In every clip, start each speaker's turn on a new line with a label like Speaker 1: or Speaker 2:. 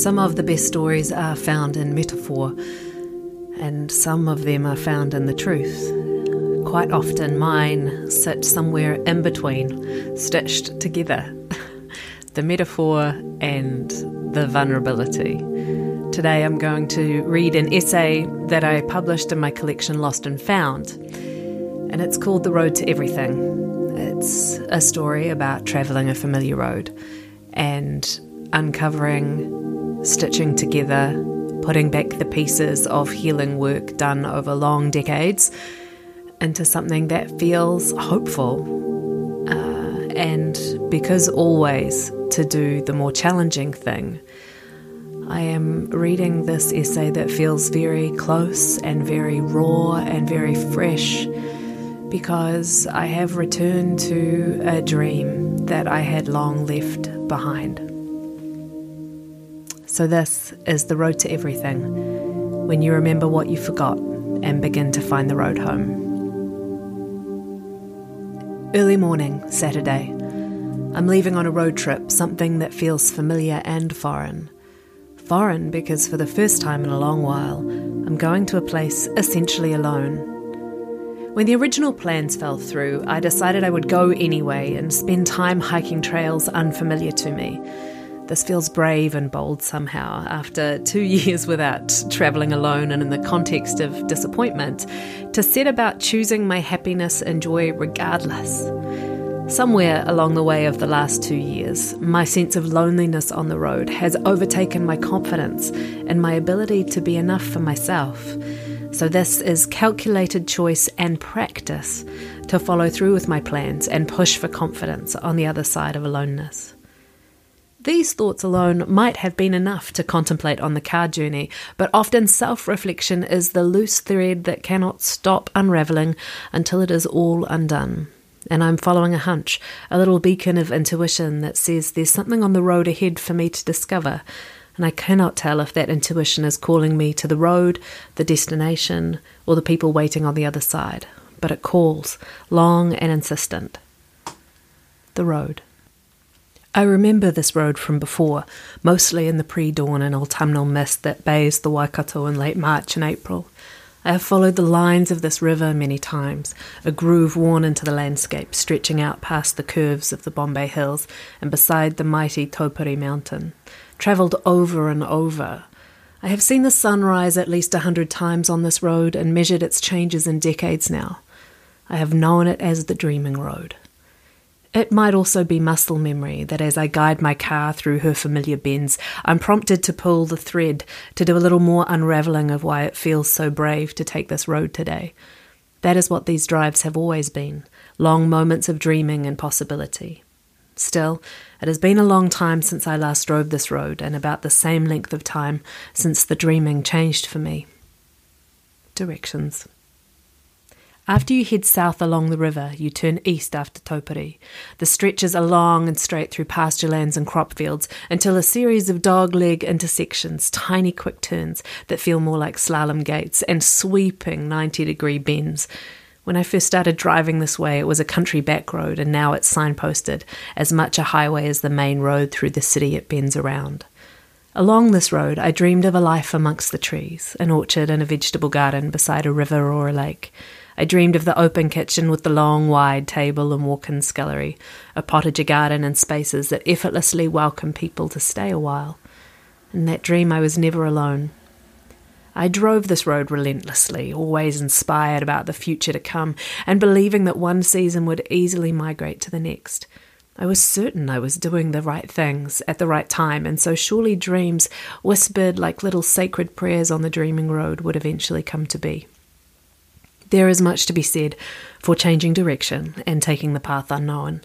Speaker 1: Some of the best stories are found in metaphor, and some of them are found in the truth. Quite often, mine sit somewhere in between, stitched together the metaphor and the vulnerability. Today, I'm going to read an essay that I published in my collection Lost and Found, and it's called The Road to Everything. It's a story about travelling a familiar road and uncovering, stitching together, putting back the pieces of healing work done over long decades into something that feels hopeful. Uh, and because always to do the more challenging thing, I am reading this essay that feels very close and very raw and very fresh because I have returned to a dream that I had long left behind. So, this is the road to everything when you remember what you forgot and begin to find the road home. Early morning, Saturday. I'm leaving on a road trip, something that feels familiar and foreign. Foreign because for the first time in a long while, I'm going to a place essentially alone when the original plans fell through, I decided I would go anyway and spend time hiking trails unfamiliar to me. This feels brave and bold somehow, after two years without travelling alone and in the context of disappointment, to set about choosing my happiness and joy regardless. Somewhere along the way of the last two years, my sense of loneliness on the road has overtaken my confidence and my ability to be enough for myself. So, this is calculated choice and practice to follow through with my plans and push for confidence on the other side of aloneness. These thoughts alone might have been enough to contemplate on the car journey, but often self reflection is the loose thread that cannot stop unravelling until it is all undone. And I'm following a hunch, a little beacon of intuition that says there's something on the road ahead for me to discover, and I cannot tell if that intuition is calling me to the road, the destination, or the people waiting on the other side. But it calls, long and insistent. The road. I remember this road from before, mostly in the pre dawn and autumnal mist that bathes the Waikato in late March and April. I have followed the lines of this river many times, a groove worn into the landscape, stretching out past the curves of the Bombay Hills and beside the mighty Taupiri Mountain travelled over and over. I have seen the sun rise at least a hundred times on this road and measured its changes in decades now. I have known it as the dreaming road. It might also be muscle memory that as I guide my car through her familiar bends, I'm prompted to pull the thread to do a little more unravelling of why it feels so brave to take this road today. That is what these drives have always been long moments of dreaming and possibility. Still, it has been a long time since I last drove this road, and about the same length of time since the dreaming changed for me. Directions. After you head south along the river, you turn east after Taupiri. The stretches are long and straight through pasture lands and crop fields until a series of dog-leg intersections, tiny quick turns that feel more like slalom gates, and sweeping 90 degree bends when I first started driving this way, it was a country back road, and now it's signposted as much a highway as the main road through the city it bends around. Along this road, I dreamed of a life amongst the trees, an orchard and a vegetable garden beside a river or a lake. I dreamed of the open kitchen with the long, wide table and walk in scullery, a potager garden and spaces that effortlessly welcome people to stay a while. In that dream, I was never alone. I drove this road relentlessly, always inspired about the future to come, and believing that one season would easily migrate to the next. I was certain I was doing the right things at the right time, and so surely dreams, whispered like little sacred prayers on the dreaming road, would eventually come to be. There is much to be said for changing direction and taking the path unknown.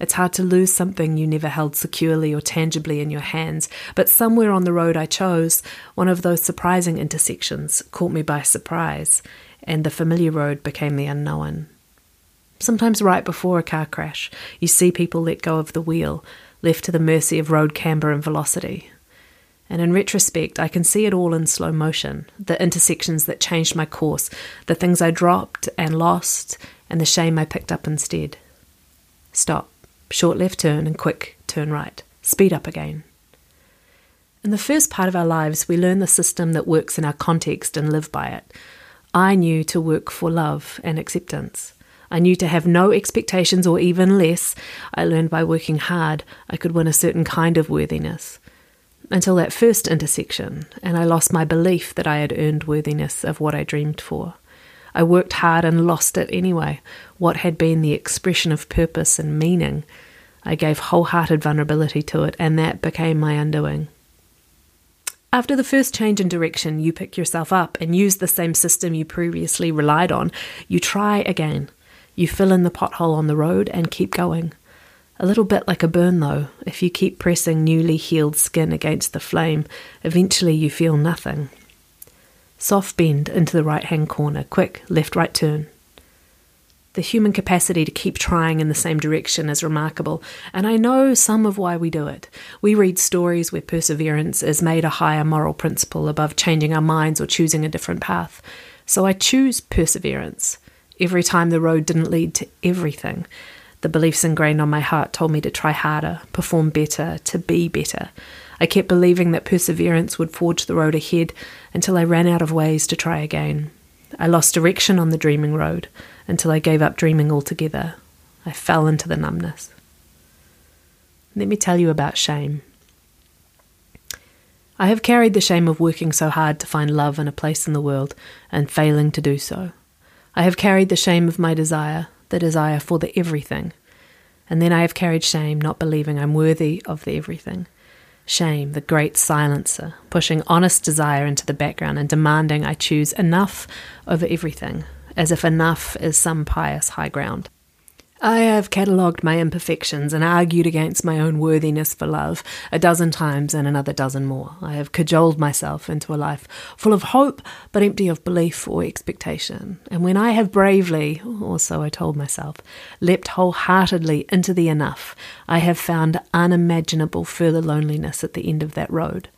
Speaker 1: It's hard to lose something you never held securely or tangibly in your hands, but somewhere on the road I chose, one of those surprising intersections caught me by surprise, and the familiar road became the unknown. Sometimes, right before a car crash, you see people let go of the wheel, left to the mercy of road camber and velocity. And in retrospect, I can see it all in slow motion the intersections that changed my course, the things I dropped and lost, and the shame I picked up instead. Stop short left turn and quick turn right. Speed up again. In the first part of our lives, we learn the system that works in our context and live by it. I knew to work for love and acceptance. I knew to have no expectations or even less. I learned by working hard I could win a certain kind of worthiness. Until that first intersection, and I lost my belief that I had earned worthiness of what I dreamed for. I worked hard and lost it anyway, what had been the expression of purpose and meaning. I gave wholehearted vulnerability to it, and that became my undoing. After the first change in direction, you pick yourself up and use the same system you previously relied on. You try again. You fill in the pothole on the road and keep going. A little bit like a burn, though. If you keep pressing newly healed skin against the flame, eventually you feel nothing. Soft bend into the right hand corner, quick left right turn. The human capacity to keep trying in the same direction is remarkable, and I know some of why we do it. We read stories where perseverance is made a higher moral principle above changing our minds or choosing a different path. So I choose perseverance. Every time the road didn't lead to everything, the beliefs ingrained on my heart told me to try harder, perform better, to be better. I kept believing that perseverance would forge the road ahead until I ran out of ways to try again. I lost direction on the dreaming road until I gave up dreaming altogether. I fell into the numbness. Let me tell you about shame. I have carried the shame of working so hard to find love and a place in the world and failing to do so. I have carried the shame of my desire, the desire for the everything. And then I have carried shame, not believing I'm worthy of the everything. Shame, the great silencer, pushing honest desire into the background and demanding I choose enough over everything, as if enough is some pious high ground. I have catalogued my imperfections and argued against my own worthiness for love a dozen times and another dozen more. I have cajoled myself into a life full of hope but empty of belief or expectation. And when I have bravely, or so I told myself, leapt wholeheartedly into the enough, I have found unimaginable further loneliness at the end of that road.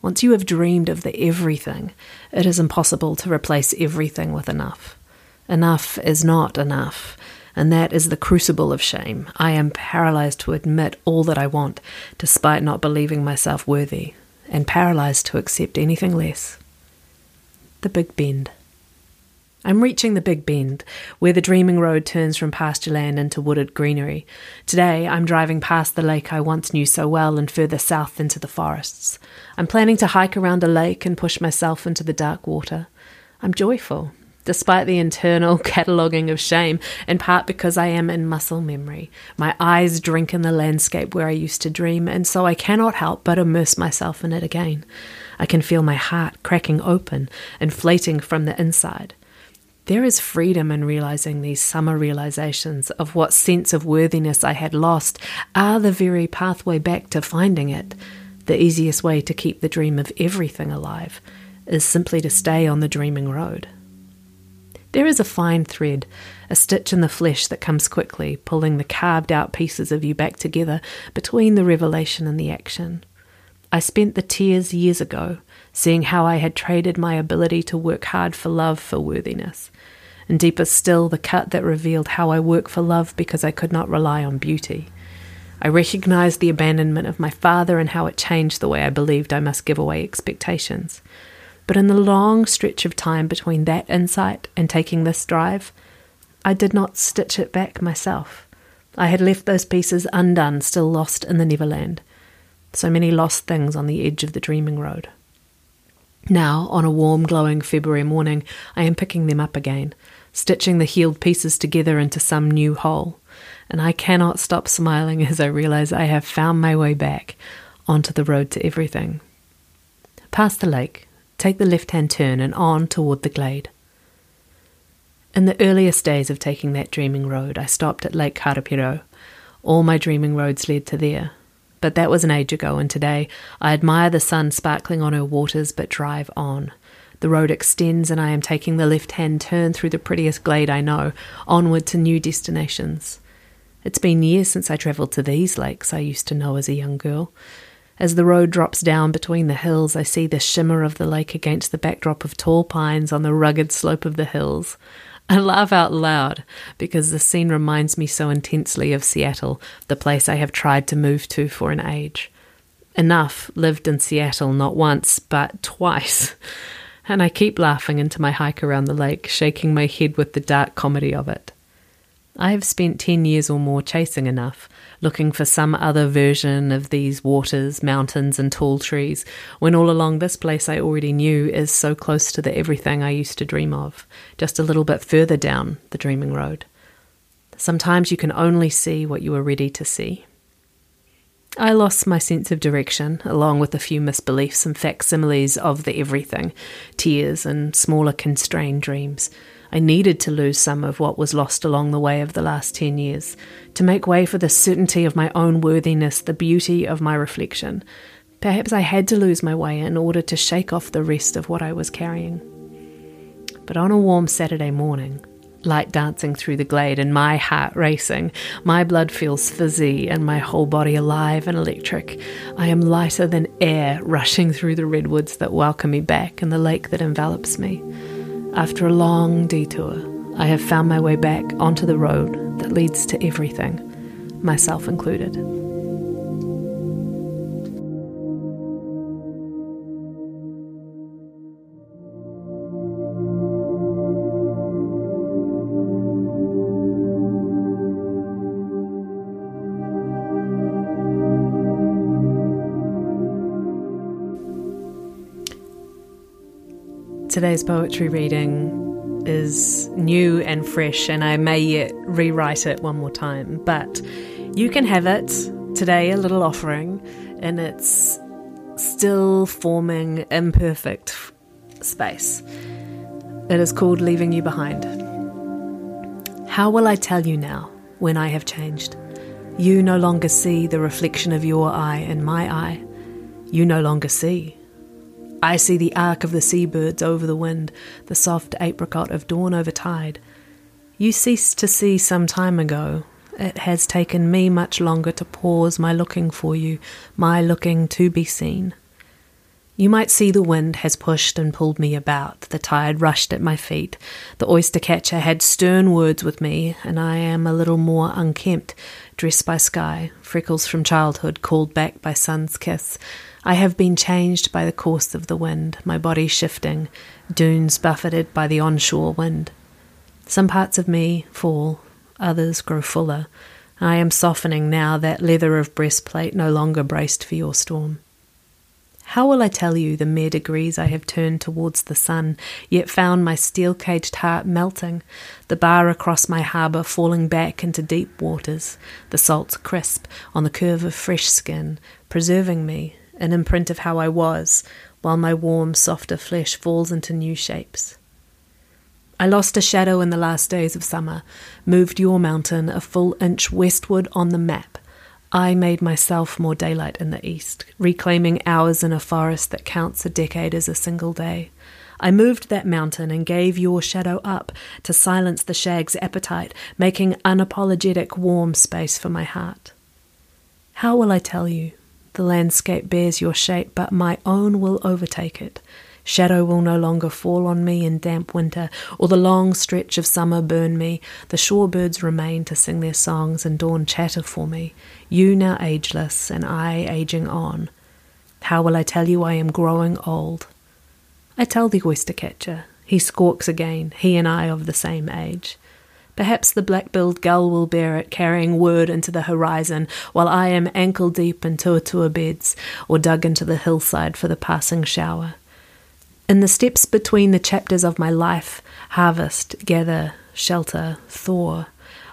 Speaker 1: Once you have dreamed of the everything, it is impossible to replace everything with enough. Enough is not enough and that is the crucible of shame. I am paralyzed to admit all that I want, despite not believing myself worthy, and paralyzed to accept anything less. The Big Bend. I'm reaching the Big Bend, where the dreaming road turns from pasture land into wooded greenery. Today, I'm driving past the lake I once knew so well and further south into the forests. I'm planning to hike around a lake and push myself into the dark water. I'm joyful despite the internal cataloguing of shame, in part because I am in muscle memory. My eyes drink in the landscape where I used to dream, and so I cannot help but immerse myself in it again. I can feel my heart cracking open, inflating from the inside. There is freedom in realizing these summer realizations of what sense of worthiness I had lost are the very pathway back to finding it. The easiest way to keep the dream of everything alive is simply to stay on the dreaming road. There is a fine thread, a stitch in the flesh that comes quickly, pulling the carved out pieces of you back together between the revelation and the action. I spent the tears years ago seeing how I had traded my ability to work hard for love for worthiness, and deeper still, the cut that revealed how I work for love because I could not rely on beauty. I recognized the abandonment of my father and how it changed the way I believed I must give away expectations. But in the long stretch of time between that insight and taking this drive, I did not stitch it back myself. I had left those pieces undone, still lost in the Neverland. So many lost things on the edge of the dreaming road. Now, on a warm, glowing February morning, I am picking them up again, stitching the healed pieces together into some new whole, and I cannot stop smiling as I realize I have found my way back onto the road to everything. Past the lake, take the left hand turn and on toward the glade. In the earliest days of taking that dreaming road, I stopped at Lake Karapiro. All my dreaming roads led to there. But that was an age ago, and today I admire the sun sparkling on her waters but drive on. The road extends, and I am taking the left hand turn through the prettiest glade I know, onward to new destinations. It's been years since I travelled to these lakes I used to know as a young girl. As the road drops down between the hills, I see the shimmer of the lake against the backdrop of tall pines on the rugged slope of the hills. I laugh out loud because the scene reminds me so intensely of Seattle, the place I have tried to move to for an age. Enough lived in Seattle not once, but twice. And I keep laughing into my hike around the lake, shaking my head with the dark comedy of it. I have spent 10 years or more chasing enough, looking for some other version of these waters, mountains, and tall trees, when all along this place I already knew is so close to the everything I used to dream of, just a little bit further down the dreaming road. Sometimes you can only see what you are ready to see. I lost my sense of direction, along with a few misbeliefs and facsimiles of the everything, tears and smaller constrained dreams. I needed to lose some of what was lost along the way of the last ten years, to make way for the certainty of my own worthiness, the beauty of my reflection. Perhaps I had to lose my way in order to shake off the rest of what I was carrying. But on a warm Saturday morning, light dancing through the glade and my heart racing. My blood feels fizzy and my whole body alive and electric. I am lighter than air rushing through the redwoods that welcome me back and the lake that envelops me. After a long detour, I have found my way back onto the road that leads to everything, myself included. Today's poetry reading is new and fresh, and I may yet rewrite it one more time, but you can have it today, a little offering, and its still forming, imperfect space. It is called Leaving You Behind. How will I tell you now when I have changed? You no longer see the reflection of your eye in my eye. You no longer see. I see the arc of the seabirds over the wind, the soft apricot of dawn over tide. You ceased to see some time ago. It has taken me much longer to pause my looking for you, my looking to be seen. You might see the wind has pushed and pulled me about, the tide rushed at my feet, the oyster catcher had stern words with me, and I am a little more unkempt, dressed by sky, freckles from childhood called back by sun's kiss, I have been changed by the course of the wind, my body shifting, dunes buffeted by the onshore wind. Some parts of me fall, others grow fuller. I am softening now that leather of breastplate no longer braced for your storm. How will I tell you the mere degrees I have turned towards the sun, yet found my steel caged heart melting, the bar across my harbour falling back into deep waters, the salt crisp on the curve of fresh skin, preserving me an imprint of how I was, while my warm, softer flesh falls into new shapes. I lost a shadow in the last days of summer, moved your mountain a full inch westward on the map. I made myself more daylight in the east, reclaiming hours in a forest that counts a decade as a single day. I moved that mountain and gave your shadow up to silence the shag's appetite, making unapologetic warm space for my heart. How will I tell you? The landscape bears your shape, but my own will overtake it. Shadow will no longer fall on me in damp winter, or the long stretch of summer burn me. The shore birds remain to sing their songs and dawn chatter for me. You now ageless, and I aging on. How will I tell you I am growing old? I tell the oyster catcher. He squawks again, he and I of the same age. Perhaps the black billed gull will bear it, carrying word into the horizon, while I am ankle deep in tuatua beds, or dug into the hillside for the passing shower. In the steps between the chapters of my life harvest, gather, shelter, thaw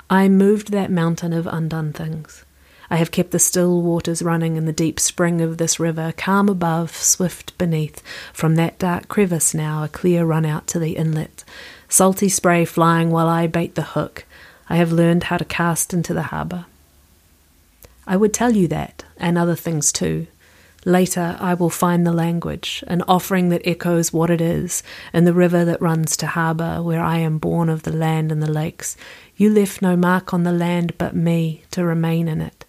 Speaker 1: I moved that mountain of undone things. I have kept the still waters running in the deep spring of this river, calm above, swift beneath. From that dark crevice now, a clear run out to the inlet, salty spray flying while I bait the hook. I have learned how to cast into the harbour. I would tell you that, and other things too. Later, I will find the language, an offering that echoes what it is, in the river that runs to harbour, where I am born of the land and the lakes. You left no mark on the land but me to remain in it.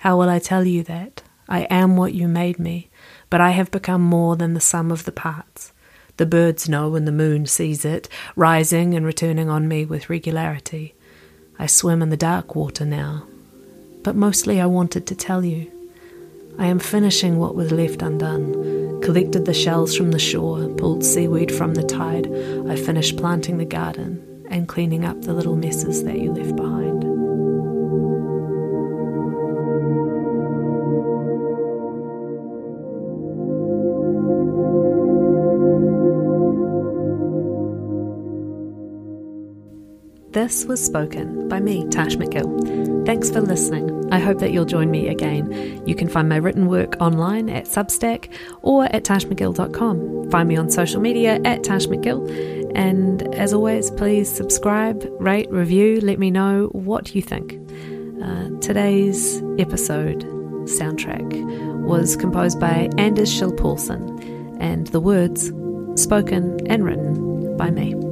Speaker 1: How will I tell you that? I am what you made me, but I have become more than the sum of the parts. The birds know when the moon sees it, rising and returning on me with regularity. I swim in the dark water now. But mostly I wanted to tell you. I am finishing what was left undone. Collected the shells from the shore, pulled seaweed from the tide. I finished planting the garden and cleaning up the little messes that you left behind. This was spoken by me, Tash McGill. Thanks for listening. I hope that you'll join me again. You can find my written work online at Substack or at tashmcgill.com. Find me on social media at Tash McGill. And as always, please subscribe, rate, review, let me know what you think. Uh, today's episode soundtrack was composed by Anders Schill Paulson, and the words spoken and written by me.